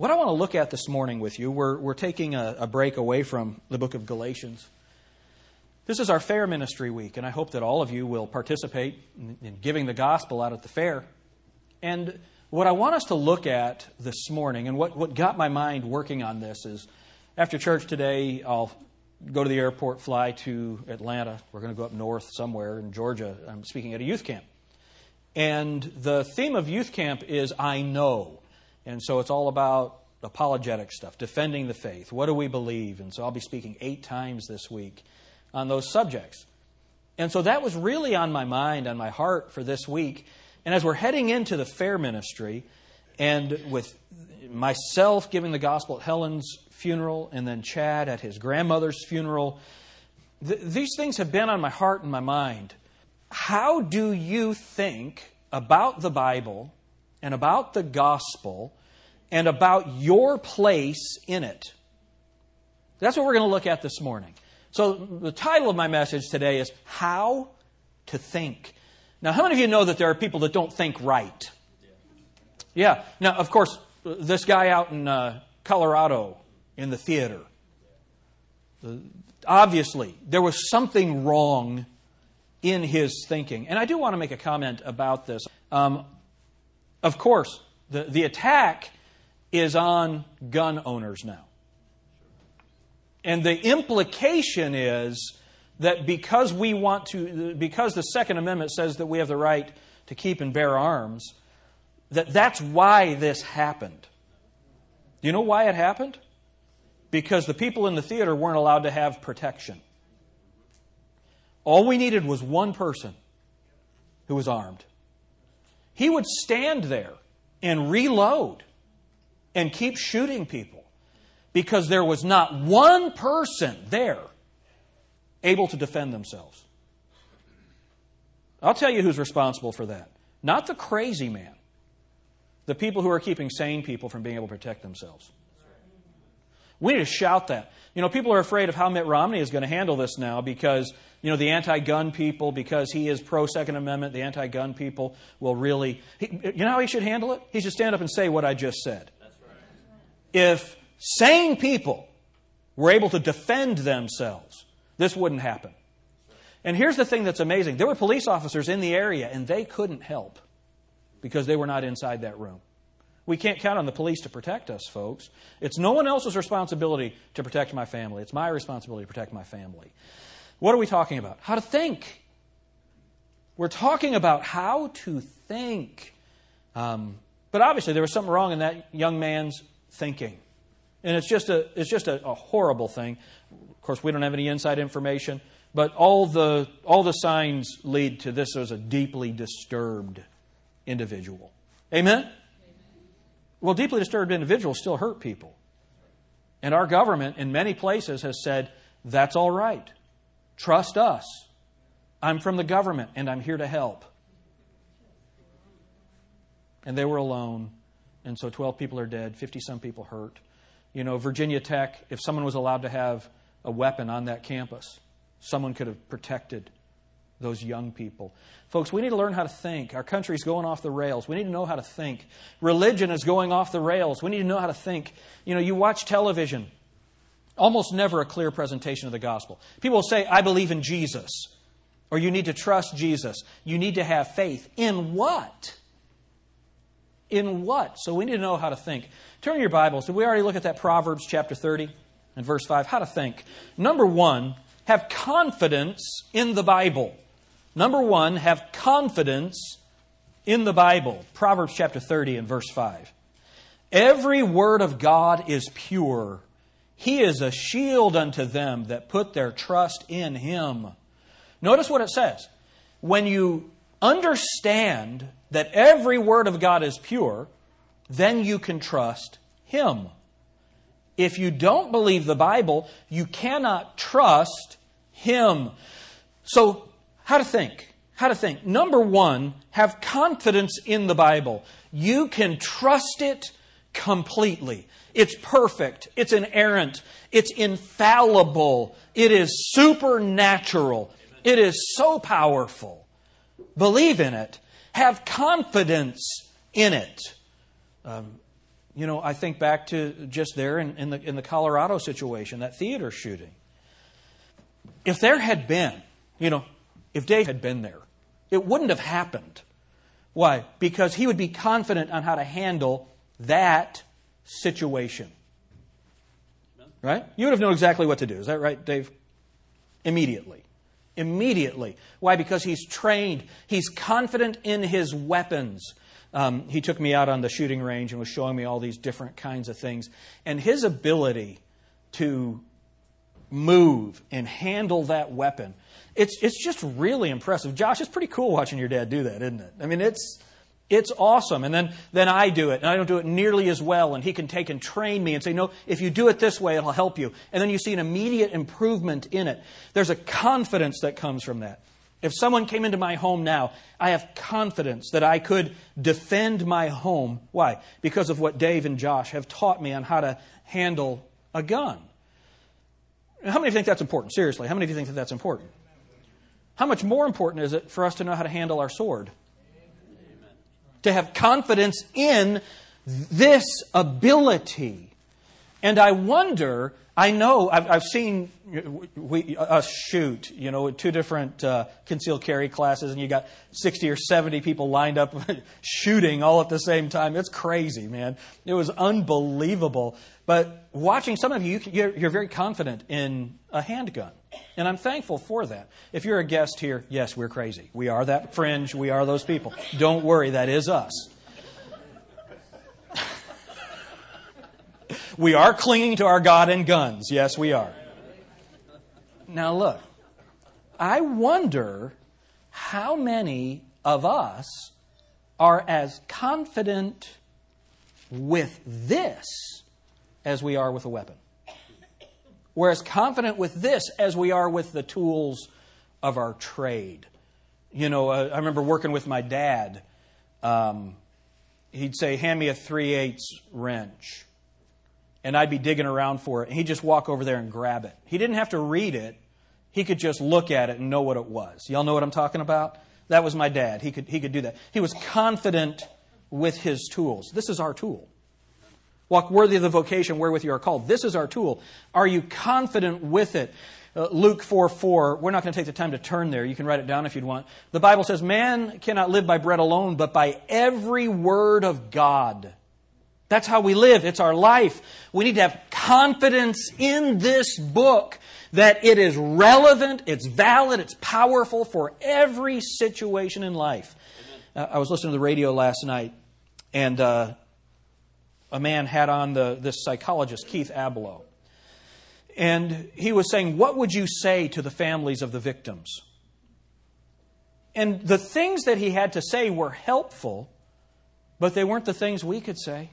What I want to look at this morning with you, we're, we're taking a, a break away from the book of Galatians. This is our fair ministry week, and I hope that all of you will participate in, in giving the gospel out at the fair. And what I want us to look at this morning, and what, what got my mind working on this, is after church today, I'll go to the airport, fly to Atlanta. We're going to go up north somewhere in Georgia. I'm speaking at a youth camp. And the theme of youth camp is I know. And so it's all about apologetic stuff, defending the faith. What do we believe? And so I'll be speaking eight times this week on those subjects. And so that was really on my mind, on my heart for this week. And as we're heading into the fair ministry, and with myself giving the gospel at Helen's funeral, and then Chad at his grandmother's funeral, th- these things have been on my heart and my mind. How do you think about the Bible and about the gospel and about your place in it. That's what we're going to look at this morning. So, the title of my message today is How to Think. Now, how many of you know that there are people that don't think right? Yeah. Now, of course, this guy out in uh, Colorado in the theater, uh, obviously, there was something wrong in his thinking. And I do want to make a comment about this. Um, of course, the, the attack is on gun owners now. And the implication is that because we want to, because the Second Amendment says that we have the right to keep and bear arms, that that's why this happened. Do you know why it happened? Because the people in the theater weren't allowed to have protection. All we needed was one person who was armed. He would stand there and reload and keep shooting people because there was not one person there able to defend themselves. I'll tell you who's responsible for that. Not the crazy man, the people who are keeping sane people from being able to protect themselves. We need to shout that. You know, people are afraid of how Mitt Romney is going to handle this now because, you know, the anti gun people, because he is pro Second Amendment, the anti gun people will really. He, you know how he should handle it? He should stand up and say what I just said. If sane people were able to defend themselves, this wouldn't happen. And here's the thing that's amazing there were police officers in the area, and they couldn't help because they were not inside that room. We can't count on the police to protect us, folks. It's no one else's responsibility to protect my family. It's my responsibility to protect my family. What are we talking about? How to think. We're talking about how to think. Um, but obviously, there was something wrong in that young man's thinking. And it's just a, it's just a, a horrible thing. Of course, we don't have any inside information, but all the, all the signs lead to this as a deeply disturbed individual. Amen? Well, deeply disturbed individuals still hurt people. And our government, in many places, has said, that's all right. Trust us. I'm from the government and I'm here to help. And they were alone. And so 12 people are dead, 50 some people hurt. You know, Virginia Tech, if someone was allowed to have a weapon on that campus, someone could have protected those young people. Folks, we need to learn how to think. Our country's going off the rails. We need to know how to think. Religion is going off the rails. We need to know how to think. You know, you watch television, almost never a clear presentation of the gospel. People will say, I believe in Jesus, or you need to trust Jesus. You need to have faith. In what? In what? So we need to know how to think. Turn your Bibles. Did we already look at that Proverbs chapter 30 and verse 5? How to think. Number one, have confidence in the Bible. Number one, have confidence in the Bible. Proverbs chapter 30 and verse 5. Every word of God is pure. He is a shield unto them that put their trust in Him. Notice what it says. When you understand that every word of God is pure, then you can trust Him. If you don't believe the Bible, you cannot trust Him. So how to think. How to think. Number one, have confidence in the Bible. You can trust it completely. It's perfect. It's inerrant. It's infallible. It is supernatural. It is so powerful. Believe in it. Have confidence in it. Um, You know, I think back to just there in, in, the, in the Colorado situation, that theater shooting. If there had been, you know, if Dave had been there, it wouldn't have happened. Why? Because he would be confident on how to handle that situation. Right? You would have known exactly what to do. Is that right, Dave? Immediately. Immediately. Why? Because he's trained. He's confident in his weapons. Um, he took me out on the shooting range and was showing me all these different kinds of things. And his ability to move and handle that weapon, it's, it's just really impressive. Josh, it's pretty cool watching your dad do that, isn't it? I mean, it's, it's awesome. And then, then I do it, and I don't do it nearly as well, and he can take and train me and say, no, if you do it this way, it'll help you. And then you see an immediate improvement in it. There's a confidence that comes from that. If someone came into my home now, I have confidence that I could defend my home. Why? Because of what Dave and Josh have taught me on how to handle a gun. How many of you think that's important? Seriously, how many of you think that that's important? How much more important is it for us to know how to handle our sword? To have confidence in this ability. And I wonder, I know, I've, I've seen we, us shoot, you know, two different uh, concealed carry classes, and you got 60 or 70 people lined up shooting all at the same time. It's crazy, man. It was unbelievable. But watching some of you, you're, you're very confident in a handgun. And I'm thankful for that. If you're a guest here, yes, we're crazy. We are that fringe. We are those people. Don't worry, that is us. we are clinging to our God and guns. Yes, we are. Now, look, I wonder how many of us are as confident with this as we are with a weapon. We're as confident with this as we are with the tools of our trade. You know, uh, I remember working with my dad. Um, he'd say, Hand me a 3 8 wrench. And I'd be digging around for it. And he'd just walk over there and grab it. He didn't have to read it, he could just look at it and know what it was. Y'all know what I'm talking about? That was my dad. He could, he could do that. He was confident with his tools. This is our tool. Walk worthy of the vocation wherewith you are called. This is our tool. Are you confident with it? Uh, Luke 4 4, we're not going to take the time to turn there. You can write it down if you'd want. The Bible says, Man cannot live by bread alone, but by every word of God. That's how we live. It's our life. We need to have confidence in this book that it is relevant, it's valid, it's powerful for every situation in life. Uh, I was listening to the radio last night, and uh, a man had on the, this psychologist, Keith Ablow. And he was saying, What would you say to the families of the victims? And the things that he had to say were helpful, but they weren't the things we could say.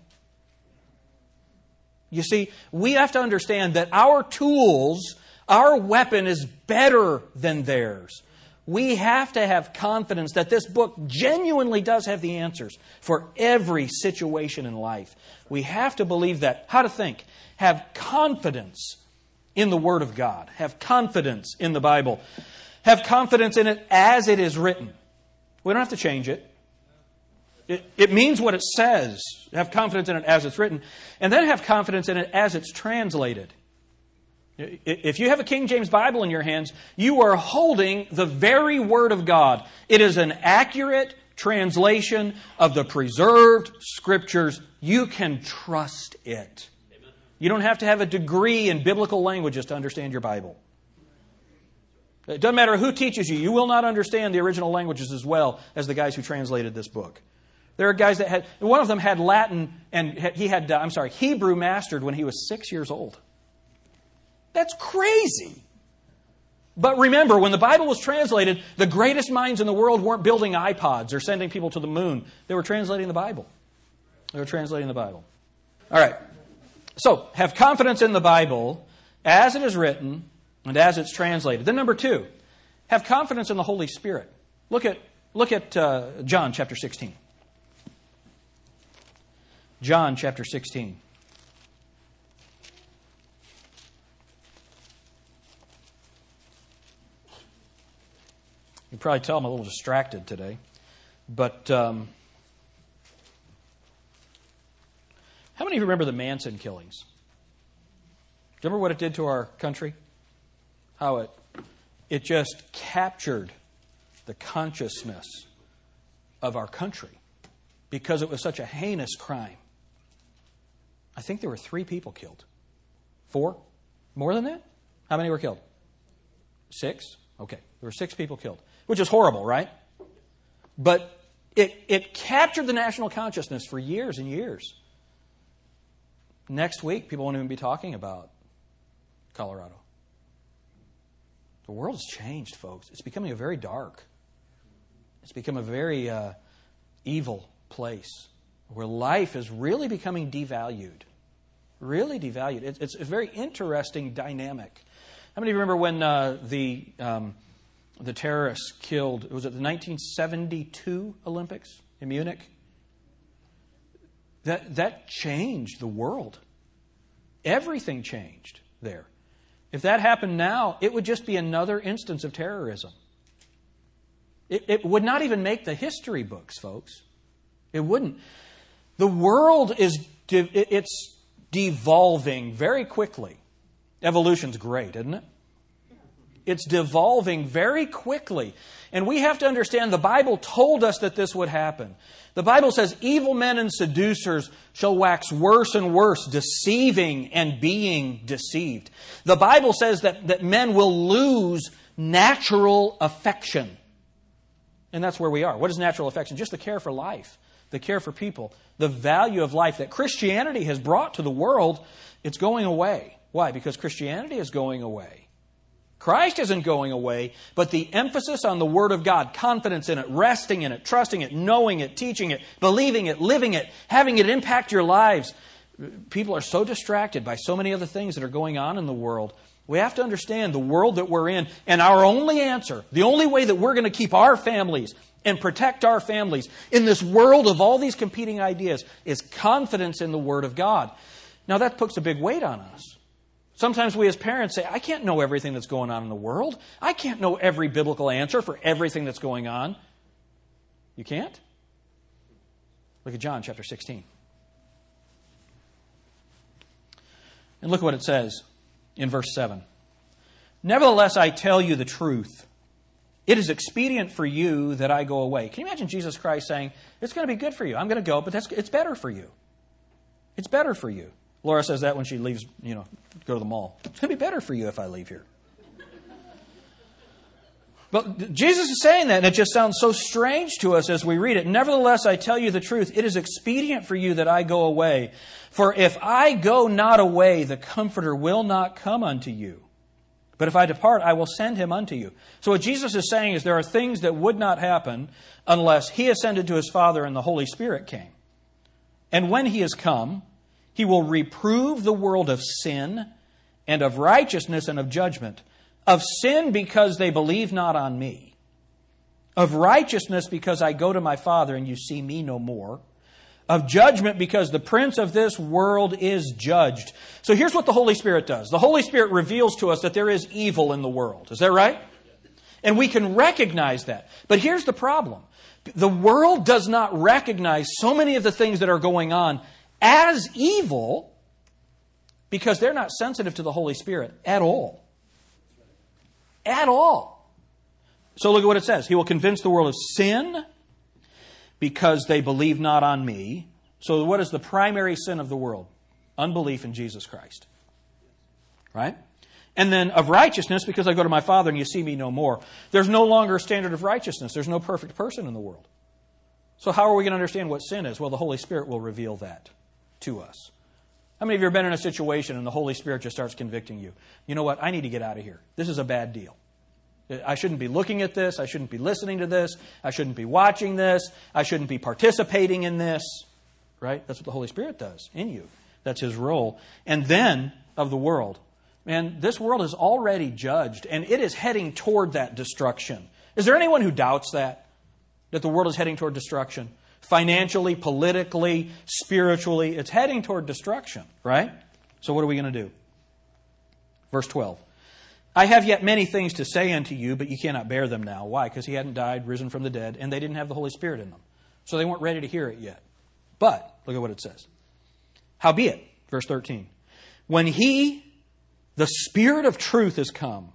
You see, we have to understand that our tools, our weapon is better than theirs we have to have confidence that this book genuinely does have the answers for every situation in life. We have to believe that. How to think. Have confidence in the Word of God. Have confidence in the Bible. Have confidence in it as it is written. We don't have to change it. It, it means what it says. Have confidence in it as it's written. And then have confidence in it as it's translated. If you have a King James Bible in your hands, you are holding the very Word of God. It is an accurate translation of the preserved Scriptures. You can trust it. You don't have to have a degree in biblical languages to understand your Bible. It doesn't matter who teaches you, you will not understand the original languages as well as the guys who translated this book. There are guys that had, one of them had Latin and he had, uh, I'm sorry, Hebrew mastered when he was six years old. That's crazy. But remember, when the Bible was translated, the greatest minds in the world weren't building iPods or sending people to the moon. They were translating the Bible. They were translating the Bible. All right. So, have confidence in the Bible as it is written and as it's translated. Then, number two, have confidence in the Holy Spirit. Look at, look at uh, John chapter 16. John chapter 16. You probably tell I'm a little distracted today. But um, How many of you remember the Manson killings? Do you remember what it did to our country? How it it just captured the consciousness of our country because it was such a heinous crime. I think there were three people killed. Four? More than that? How many were killed? Six? Okay. There were six people killed, which is horrible, right? But it, it captured the national consciousness for years and years. Next week, people won't even be talking about Colorado. The world has changed, folks. It's becoming a very dark, it's become a very uh, evil place where life is really becoming devalued. Really devalued. It's, it's a very interesting dynamic. How many remember when uh, the um, the terrorists killed? Was it the 1972 Olympics in Munich? That that changed the world. Everything changed there. If that happened now, it would just be another instance of terrorism. It, it would not even make the history books, folks. It wouldn't. The world is it's devolving very quickly. Evolution's great, isn't it? It's devolving very quickly. And we have to understand the Bible told us that this would happen. The Bible says, Evil men and seducers shall wax worse and worse, deceiving and being deceived. The Bible says that, that men will lose natural affection. And that's where we are. What is natural affection? Just the care for life, the care for people, the value of life that Christianity has brought to the world. It's going away. Why? Because Christianity is going away. Christ isn't going away, but the emphasis on the Word of God, confidence in it, resting in it, trusting it, knowing it, teaching it, believing it, living it, having it impact your lives. People are so distracted by so many other things that are going on in the world. We have to understand the world that we're in, and our only answer, the only way that we're going to keep our families and protect our families in this world of all these competing ideas is confidence in the Word of God. Now, that puts a big weight on us. Sometimes we as parents say, I can't know everything that's going on in the world. I can't know every biblical answer for everything that's going on. You can't? Look at John chapter 16. And look at what it says in verse 7. Nevertheless, I tell you the truth. It is expedient for you that I go away. Can you imagine Jesus Christ saying, It's going to be good for you. I'm going to go, but it's better for you. It's better for you. Laura says that when she leaves, you know, go to the mall. It's going to be better for you if I leave here. But Jesus is saying that, and it just sounds so strange to us as we read it. Nevertheless, I tell you the truth. It is expedient for you that I go away. For if I go not away, the Comforter will not come unto you. But if I depart, I will send him unto you. So what Jesus is saying is there are things that would not happen unless he ascended to his Father and the Holy Spirit came. And when he has come, he will reprove the world of sin and of righteousness and of judgment. Of sin because they believe not on me. Of righteousness because I go to my Father and you see me no more. Of judgment because the prince of this world is judged. So here's what the Holy Spirit does. The Holy Spirit reveals to us that there is evil in the world. Is that right? And we can recognize that. But here's the problem. The world does not recognize so many of the things that are going on as evil because they're not sensitive to the Holy Spirit at all. At all. So look at what it says. He will convince the world of sin because they believe not on me. So, what is the primary sin of the world? Unbelief in Jesus Christ. Right? And then of righteousness because I go to my Father and you see me no more. There's no longer a standard of righteousness. There's no perfect person in the world. So, how are we going to understand what sin is? Well, the Holy Spirit will reveal that to us. How many of you have been in a situation and the Holy Spirit just starts convicting you? You know what? I need to get out of here. This is a bad deal. I shouldn't be looking at this. I shouldn't be listening to this. I shouldn't be watching this. I shouldn't be participating in this. Right? That's what the Holy Spirit does in you. That's His role. And then of the world. Man, this world is already judged and it is heading toward that destruction. Is there anyone who doubts that? That the world is heading toward destruction? Financially, politically, spiritually. It's heading toward destruction, right? So, what are we going to do? Verse 12. I have yet many things to say unto you, but you cannot bear them now. Why? Because he hadn't died, risen from the dead, and they didn't have the Holy Spirit in them. So they weren't ready to hear it yet. But, look at what it says. Howbeit, verse 13, when he, the Spirit of truth, is come,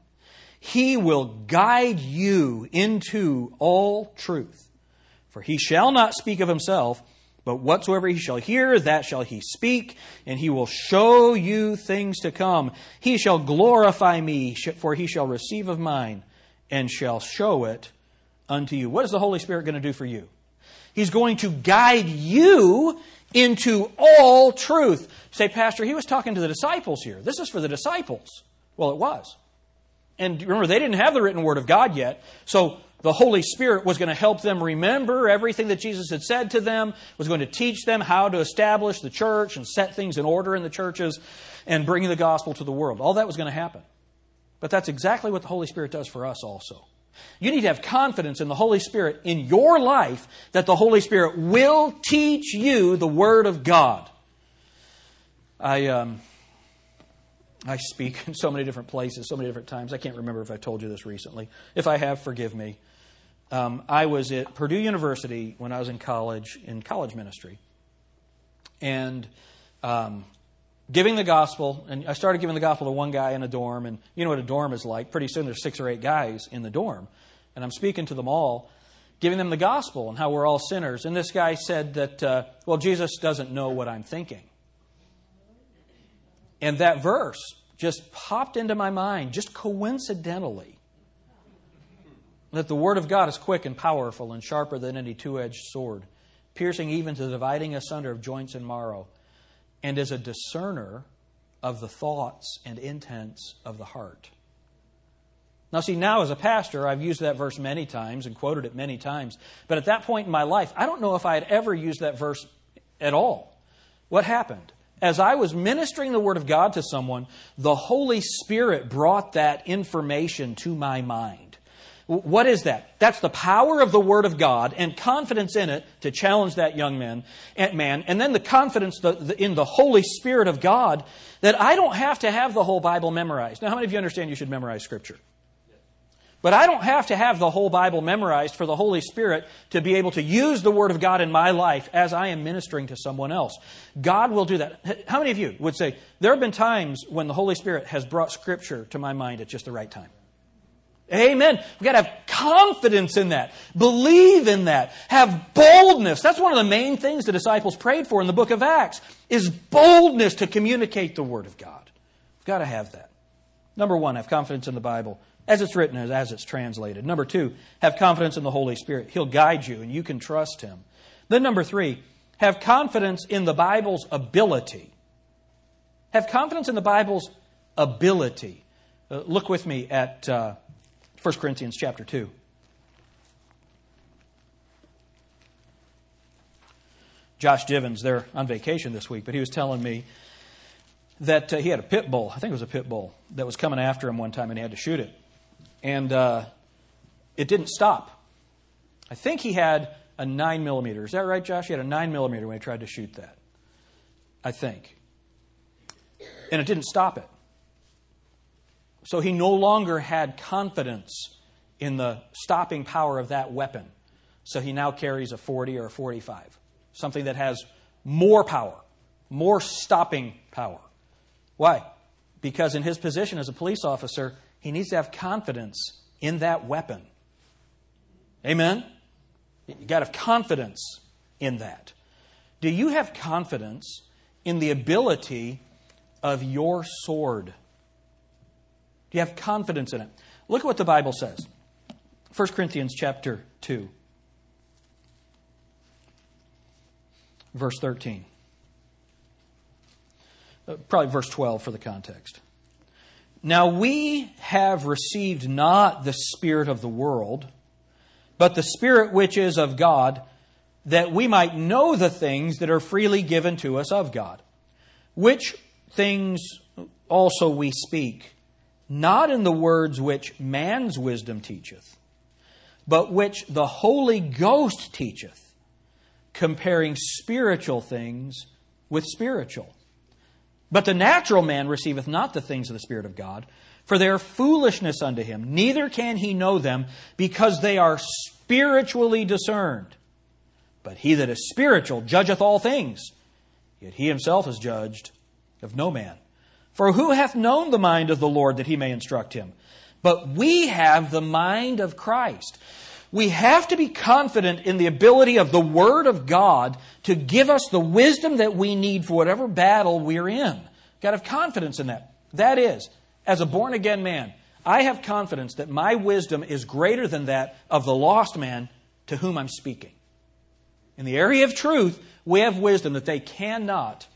he will guide you into all truth. For he shall not speak of himself, but whatsoever he shall hear, that shall he speak, and he will show you things to come. He shall glorify me, for he shall receive of mine, and shall show it unto you. What is the Holy Spirit going to do for you? He's going to guide you into all truth. Say, Pastor, he was talking to the disciples here. This is for the disciples. Well, it was. And remember, they didn't have the written word of God yet. So the Holy Spirit was going to help them remember everything that Jesus had said to them, was going to teach them how to establish the church and set things in order in the churches and bring the gospel to the world. All that was going to happen. But that's exactly what the Holy Spirit does for us also. You need to have confidence in the Holy Spirit in your life that the Holy Spirit will teach you the Word of God. I, um, I speak in so many different places, so many different times. I can't remember if I told you this recently. If I have, forgive me. Um, I was at Purdue University when I was in college, in college ministry. And um, giving the gospel, and I started giving the gospel to one guy in a dorm, and you know what a dorm is like. Pretty soon there's six or eight guys in the dorm. And I'm speaking to them all, giving them the gospel and how we're all sinners. And this guy said that, uh, well, Jesus doesn't know what I'm thinking. And that verse just popped into my mind, just coincidentally, that the Word of God is quick and powerful and sharper than any two edged sword, piercing even to the dividing asunder of joints and marrow, and is a discerner of the thoughts and intents of the heart. Now, see, now as a pastor, I've used that verse many times and quoted it many times. But at that point in my life, I don't know if I had ever used that verse at all. What happened? as I was ministering the Word of God to someone, the Holy Spirit brought that information to my mind. What is that? That's the power of the Word of God and confidence in it to challenge that young man, eh, man and then the confidence in the Holy Spirit of God that I don't have to have the whole Bible memorized. Now, how many of you understand you should memorize Scripture? But I don't have to have the whole Bible memorized for the Holy Spirit to be able to use the Word of God in my life as I am ministering to someone else. God will do that. How many of you would say, there have been times when the Holy Spirit has brought Scripture to my mind at just the right time? Amen. We've got to have confidence in that. Believe in that. Have boldness. That's one of the main things the disciples prayed for in the book of Acts, is boldness to communicate the Word of God. We've got to have that. Number one, have confidence in the Bible as it's written, as, as it's translated. Number two, have confidence in the Holy Spirit. He'll guide you and you can trust Him. Then, number three, have confidence in the Bible's ability. Have confidence in the Bible's ability. Uh, look with me at uh, 1 Corinthians chapter 2. Josh Jivens, they're on vacation this week, but he was telling me that uh, he had a pit bull. I think it was a pit bull that was coming after him one time and he had to shoot it and uh, it didn't stop. I think he had a 9 millimeter. Is that right, Josh? He had a 9 millimeter when he tried to shoot that. I think. And it didn't stop it. So he no longer had confidence in the stopping power of that weapon. So he now carries a 40 or a 45, something that has more power, more stopping power. Why? Because in his position as a police officer, he needs to have confidence in that weapon. Amen? You've got to have confidence in that. Do you have confidence in the ability of your sword? Do you have confidence in it? Look at what the Bible says. 1 Corinthians chapter 2. Verse 13. Uh, probably verse 12 for the context. Now we have received not the Spirit of the world, but the Spirit which is of God, that we might know the things that are freely given to us of God. Which things also we speak, not in the words which man's wisdom teacheth, but which the Holy Ghost teacheth, comparing spiritual things with spiritual. But the natural man receiveth not the things of the Spirit of God, for they are foolishness unto him. Neither can he know them, because they are spiritually discerned. But he that is spiritual judgeth all things, Yet he himself is judged of no man. For who hath known the mind of the Lord that he may instruct him? But we have the mind of Christ. We have to be confident in the ability of the Word of God to give us the wisdom that we need for whatever battle we're in. Got to have confidence in that. That is, as a born again man, I have confidence that my wisdom is greater than that of the lost man to whom I'm speaking. In the area of truth, we have wisdom that they cannot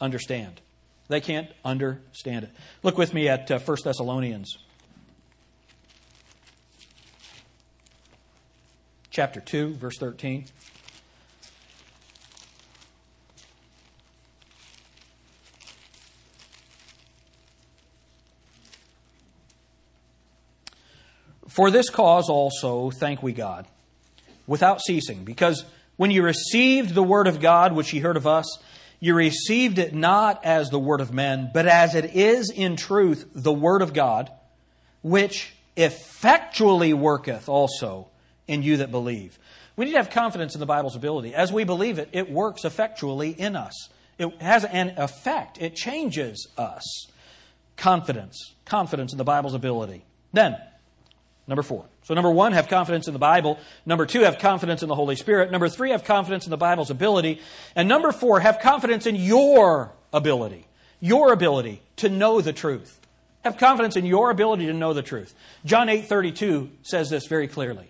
understand. They can't understand it. Look with me at uh, 1 Thessalonians chapter 2, verse 13. For this cause also thank we God, without ceasing, because when you received the word of God, which ye heard of us, you received it not as the word of men, but as it is in truth the word of God, which effectually worketh also in you that believe. We need to have confidence in the Bible's ability. As we believe it, it works effectually in us. It has an effect. It changes us. Confidence. Confidence in the Bible's ability. Then, number four. So, number one, have confidence in the Bible. Number two, have confidence in the Holy Spirit. Number three, have confidence in the Bible's ability. And number four, have confidence in your ability. Your ability to know the truth. Have confidence in your ability to know the truth. John 8 32 says this very clearly.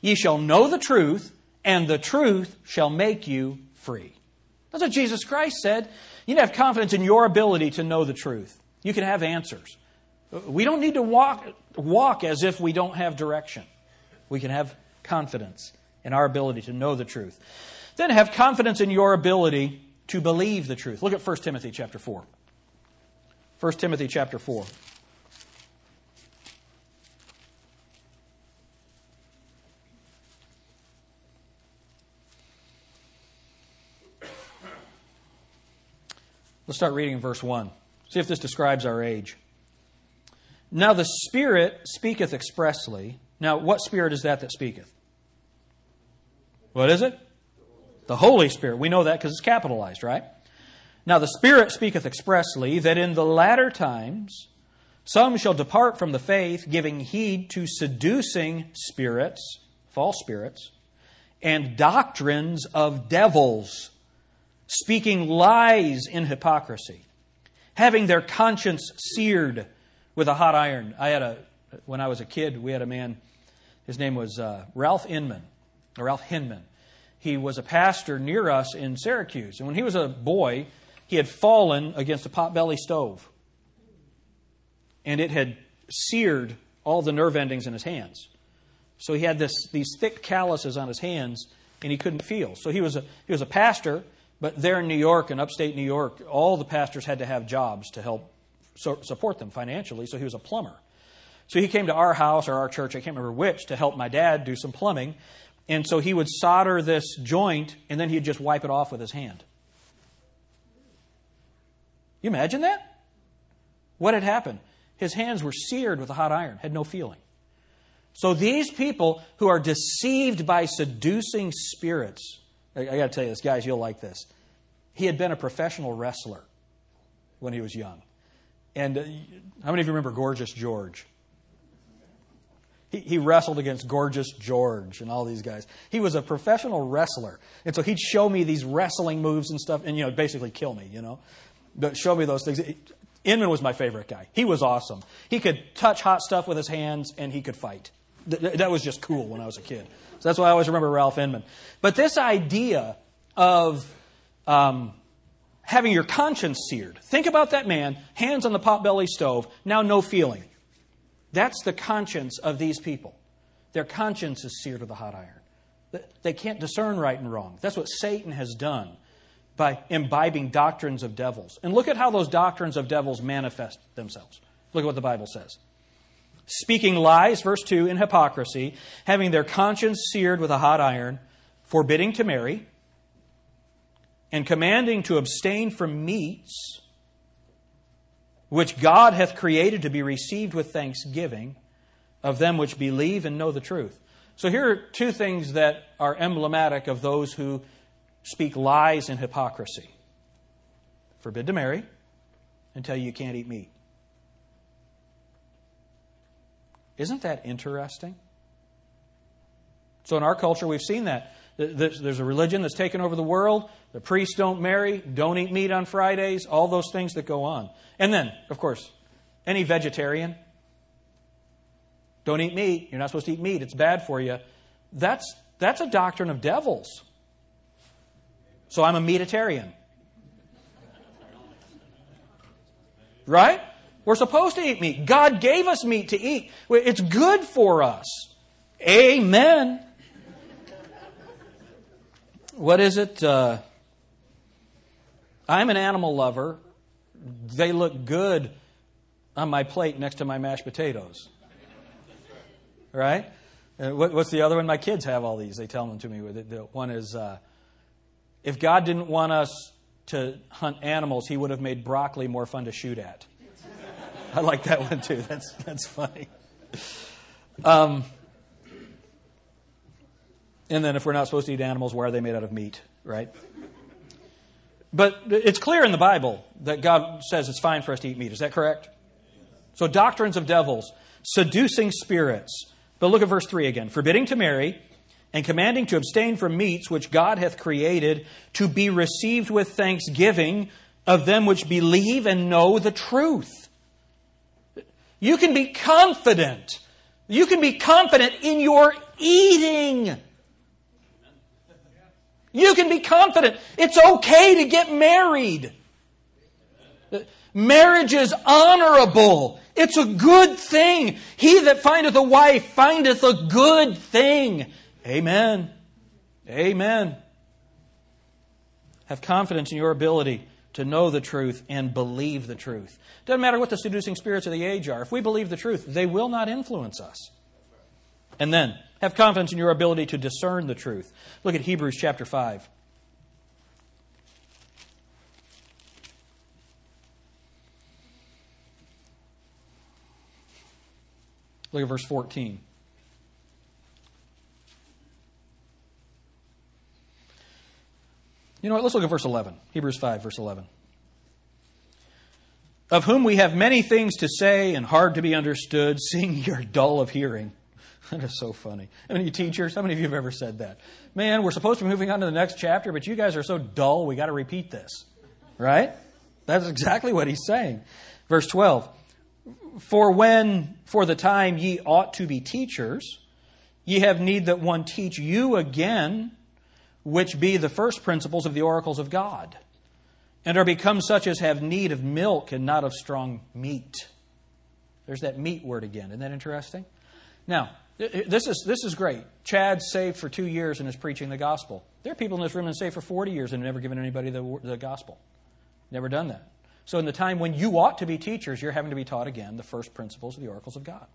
Ye shall know the truth, and the truth shall make you free. That's what Jesus Christ said. You need to have confidence in your ability to know the truth. You can have answers. We don't need to walk, walk as if we don't have direction. We can have confidence in our ability to know the truth. Then have confidence in your ability to believe the truth. Look at 1 Timothy chapter 4. 1 Timothy chapter 4. Let's start reading in verse 1. See if this describes our age. Now the Spirit speaketh expressly. Now, what Spirit is that that speaketh? What is it? The Holy Spirit. We know that because it's capitalized, right? Now the Spirit speaketh expressly that in the latter times some shall depart from the faith, giving heed to seducing spirits, false spirits, and doctrines of devils speaking lies in hypocrisy, having their conscience seared with a hot iron. I had a, when I was a kid, we had a man, his name was uh, Ralph Inman, or Ralph Hinman. He was a pastor near us in Syracuse. And when he was a boy, he had fallen against a potbelly stove. And it had seared all the nerve endings in his hands. So he had this, these thick calluses on his hands, and he couldn't feel. So he was a, he was a pastor, but there in New York, in upstate New York, all the pastors had to have jobs to help so, support them financially, so he was a plumber. So he came to our house or our church, I can't remember which, to help my dad do some plumbing. And so he would solder this joint and then he'd just wipe it off with his hand. You imagine that? What had happened? His hands were seared with a hot iron, had no feeling. So these people who are deceived by seducing spirits, I, I got to tell you this, guys, you'll like this. He had been a professional wrestler when he was young. And uh, how many of you remember Gorgeous George? He, he wrestled against Gorgeous George and all these guys. He was a professional wrestler. And so he'd show me these wrestling moves and stuff and, you know, basically kill me, you know. But show me those things. Inman was my favorite guy. He was awesome. He could touch hot stuff with his hands and he could fight. That was just cool when I was a kid. So that's why I always remember Ralph Inman. But this idea of um, having your conscience seared. Think about that man, hands on the potbelly stove, now no feeling. That's the conscience of these people. Their conscience is seared with a hot iron. They can't discern right and wrong. That's what Satan has done by imbibing doctrines of devils. And look at how those doctrines of devils manifest themselves. Look at what the Bible says. Speaking lies, verse 2, in hypocrisy, having their conscience seared with a hot iron, forbidding to marry, and commanding to abstain from meats which God hath created to be received with thanksgiving of them which believe and know the truth. So here are two things that are emblematic of those who speak lies and hypocrisy. forbid to marry, and tell you you can't eat meat. Isn't that interesting? So, in our culture, we've seen that. There's a religion that's taken over the world. The priests don't marry, don't eat meat on Fridays, all those things that go on. And then, of course, any vegetarian, don't eat meat. You're not supposed to eat meat. It's bad for you. That's, that's a doctrine of devils. So I'm a meatitarian. Right? We're supposed to eat meat. God gave us meat to eat. It's good for us. Amen. What is it? Uh, I'm an animal lover. They look good on my plate next to my mashed potatoes. Right? Uh, what, what's the other one? My kids have all these. They tell them to me. The, one is uh, if God didn't want us to hunt animals, he would have made broccoli more fun to shoot at. I like that one too. That's, that's funny. Um, and then if we're not supposed to eat animals, why are they made out of meat, right? But it's clear in the Bible that God says it's fine for us to eat meat. Is that correct? So, doctrines of devils, seducing spirits. But look at verse 3 again. Forbidding to marry and commanding to abstain from meats which God hath created to be received with thanksgiving of them which believe and know the truth. You can be confident. You can be confident in your eating. You can be confident. It's okay to get married. Marriage is honorable. It's a good thing. He that findeth a wife findeth a good thing. Amen. Amen. Have confidence in your ability to know the truth and believe the truth. Doesn't matter what the seducing spirits of the age are. If we believe the truth, they will not influence us. And then, have confidence in your ability to discern the truth. Look at Hebrews chapter 5. Look at verse 14. You know what? Let's look at verse 11. Hebrews 5, verse 11. Of whom we have many things to say and hard to be understood, seeing you're dull of hearing. That is so funny. How many teachers, how many of you have ever said that? Man, we're supposed to be moving on to the next chapter, but you guys are so dull, we got to repeat this. Right? That's exactly what he's saying. Verse 12 For when, for the time ye ought to be teachers, ye have need that one teach you again, which be the first principles of the oracles of God, and are become such as have need of milk and not of strong meat. There's that meat word again. Isn't that interesting? Now, this is, this is great. Chad's saved for two years and is preaching the gospel. There are people in this room that saved for 40 years and have never given anybody the, the gospel. Never done that. So, in the time when you ought to be teachers, you're having to be taught again the first principles of the oracles of God.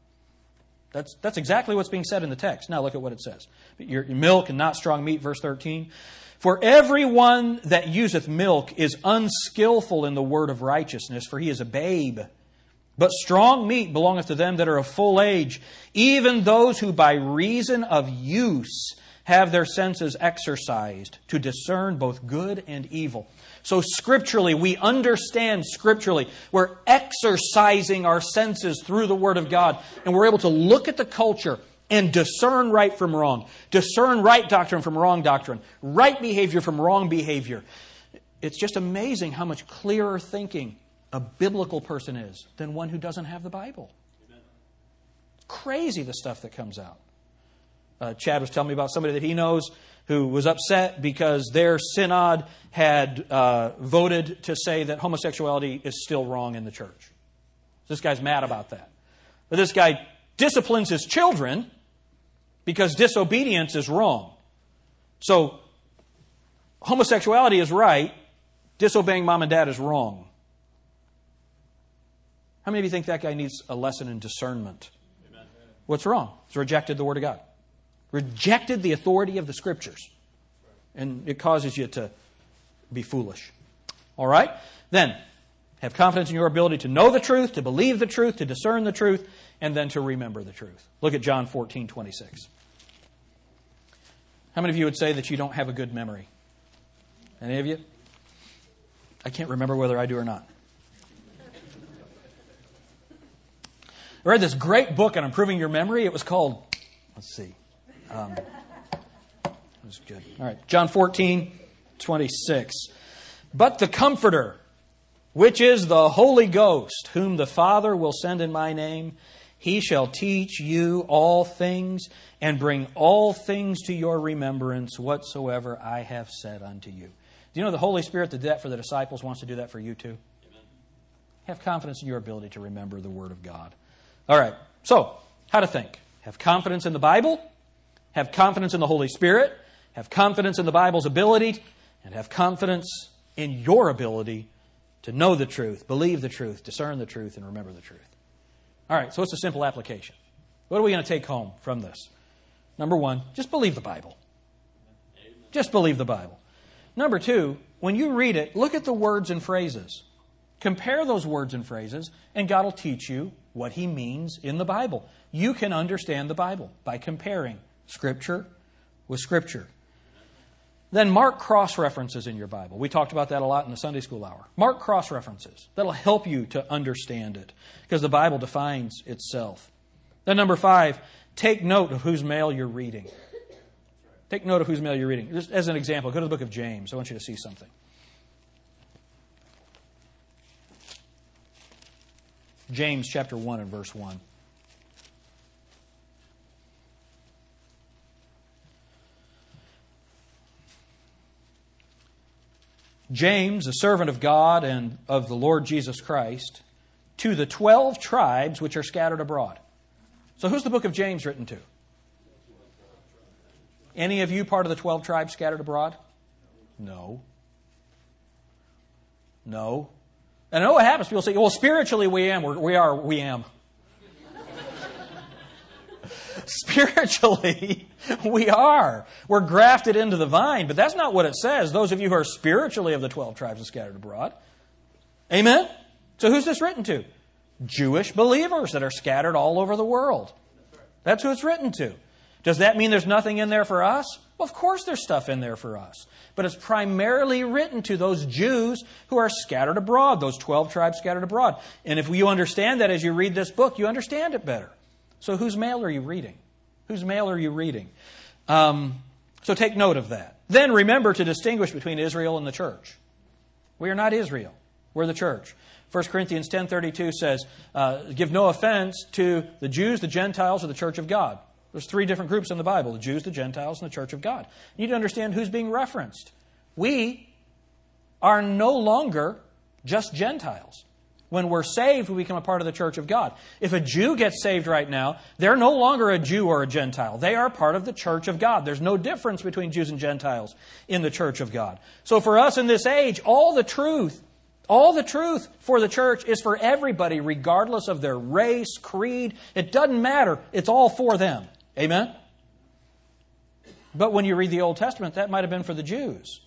That's, that's exactly what's being said in the text. Now, look at what it says. Your milk and not strong meat, verse 13. For everyone that useth milk is unskillful in the word of righteousness, for he is a babe. But strong meat belongeth to them that are of full age, even those who by reason of use have their senses exercised to discern both good and evil. So, scripturally, we understand scripturally. We're exercising our senses through the Word of God, and we're able to look at the culture and discern right from wrong, discern right doctrine from wrong doctrine, right behavior from wrong behavior. It's just amazing how much clearer thinking a biblical person is than one who doesn't have the Bible. Amen. Crazy the stuff that comes out. Uh, Chad was telling me about somebody that he knows who was upset because their synod had uh, voted to say that homosexuality is still wrong in the church. This guy's mad about that. But this guy disciplines his children because disobedience is wrong. So, homosexuality is right, disobeying mom and dad is wrong. How many of you think that guy needs a lesson in discernment? Amen. What's wrong? He's rejected the Word of God, rejected the authority of the Scriptures. And it causes you to be foolish. All right? Then, have confidence in your ability to know the truth, to believe the truth, to discern the truth, and then to remember the truth. Look at John 14, 26. How many of you would say that you don't have a good memory? Any of you? I can't remember whether I do or not. I read this great book on improving your memory. It was called, let's see. Um, it was good. All right. John 14, 26. But the Comforter, which is the Holy Ghost, whom the Father will send in my name, he shall teach you all things and bring all things to your remembrance whatsoever I have said unto you. Do you know the Holy Spirit did that for the disciples wants to do that for you too? Amen. Have confidence in your ability to remember the Word of God. All right. So, how to think. Have confidence in the Bible, have confidence in the Holy Spirit, have confidence in the Bible's ability, and have confidence in your ability to know the truth, believe the truth, discern the truth, and remember the truth. All right, so it's a simple application. What are we going to take home from this? Number one, just believe the Bible. Just believe the Bible. Number two, when you read it, look at the words and phrases. Compare those words and phrases, and God will teach you what He means in the Bible. You can understand the Bible by comparing Scripture with Scripture. Then mark cross references in your Bible. We talked about that a lot in the Sunday school hour. Mark cross references. That'll help you to understand it because the Bible defines itself. Then, number five, take note of whose mail you're reading. Take note of whose mail you're reading. Just as an example, go to the book of James. I want you to see something. James chapter 1 and verse 1. James, a servant of God and of the Lord Jesus Christ, to the 12 tribes which are scattered abroad. So, who's the book of James written to? Any of you part of the 12 tribes scattered abroad? No. No. And I know what happens. People say, well, spiritually we am. We're, we are, we am. spiritually, we are. We're grafted into the vine, but that's not what it says. Those of you who are spiritually of the 12 tribes are scattered abroad. Amen? So who's this written to? Jewish believers that are scattered all over the world. That's who it's written to. Does that mean there's nothing in there for us? Well, of course there's stuff in there for us. But it's primarily written to those Jews who are scattered abroad, those 12 tribes scattered abroad. And if you understand that as you read this book, you understand it better. So whose mail are you reading? Whose mail are you reading? Um, so take note of that. Then remember to distinguish between Israel and the church. We are not Israel. We're the church. 1 Corinthians 10.32 says, uh, give no offense to the Jews, the Gentiles, or the church of God. There's three different groups in the Bible the Jews, the Gentiles, and the church of God. You need to understand who's being referenced. We are no longer just Gentiles. When we're saved, we become a part of the church of God. If a Jew gets saved right now, they're no longer a Jew or a Gentile. They are part of the church of God. There's no difference between Jews and Gentiles in the church of God. So for us in this age, all the truth, all the truth for the church is for everybody, regardless of their race, creed. It doesn't matter. It's all for them. Amen? But when you read the Old Testament, that might have been for the Jews.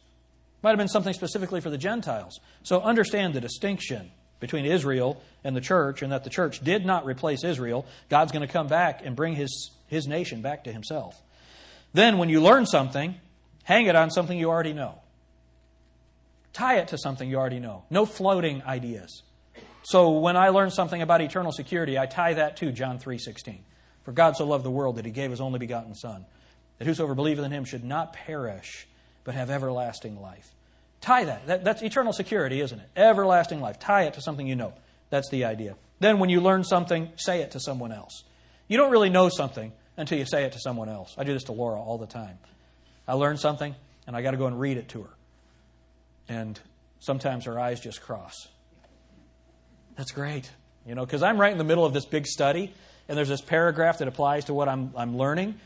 Might have been something specifically for the Gentiles. So understand the distinction between Israel and the church, and that the church did not replace Israel. God's going to come back and bring his, his nation back to himself. Then, when you learn something, hang it on something you already know. Tie it to something you already know. No floating ideas. So when I learn something about eternal security, I tie that to John 3:16. For God so loved the world that he gave his only begotten son, that whosoever believeth in him should not perish, but have everlasting life. Tie that. that. That's eternal security, isn't it? Everlasting life. Tie it to something you know. That's the idea. Then, when you learn something, say it to someone else. You don't really know something until you say it to someone else. I do this to Laura all the time. I learn something, and I got to go and read it to her. And sometimes her eyes just cross. That's great, you know, because I'm right in the middle of this big study, and there's this paragraph that applies to what I'm, I'm learning,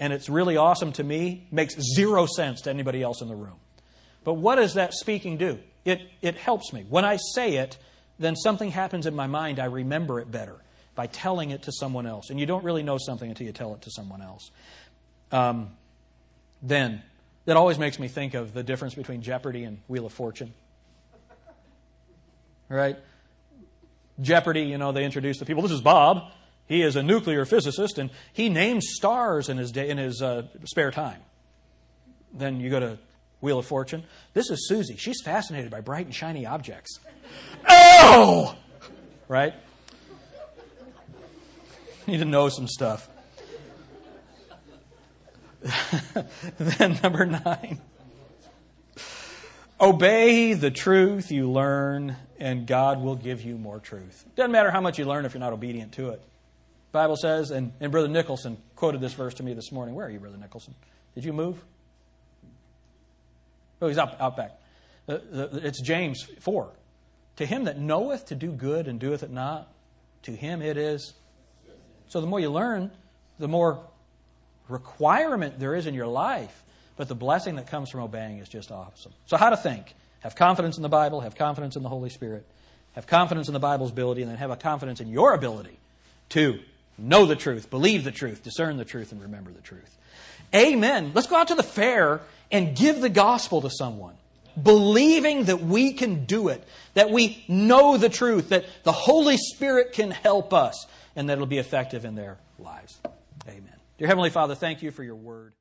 and it's really awesome to me, makes zero sense to anybody else in the room. But what does that speaking do? It, it helps me. When I say it, then something happens in my mind. I remember it better by telling it to someone else. And you don't really know something until you tell it to someone else. Um, then, that always makes me think of the difference between Jeopardy and Wheel of Fortune. Right? Jeopardy, you know, they introduce the people. This is Bob. He is a nuclear physicist, and he names stars in his, day, in his uh, spare time. Then you go to Wheel of Fortune. This is Susie. She's fascinated by bright and shiny objects. Oh! Right? Need to know some stuff. then, number nine. Obey the truth you learn, and God will give you more truth. Doesn't matter how much you learn if you're not obedient to it. Bible says, and, and Brother Nicholson quoted this verse to me this morning. Where are you, Brother Nicholson? Did you move? Oh, he's out, out back. It's James 4. To him that knoweth to do good and doeth it not, to him it is. So the more you learn, the more requirement there is in your life but the blessing that comes from obeying is just awesome. So, how to think? Have confidence in the Bible, have confidence in the Holy Spirit, have confidence in the Bible's ability, and then have a confidence in your ability to know the truth, believe the truth, discern the truth, and remember the truth. Amen. Let's go out to the fair and give the gospel to someone, believing that we can do it, that we know the truth, that the Holy Spirit can help us, and that it'll be effective in their lives. Amen. Dear Heavenly Father, thank you for your word.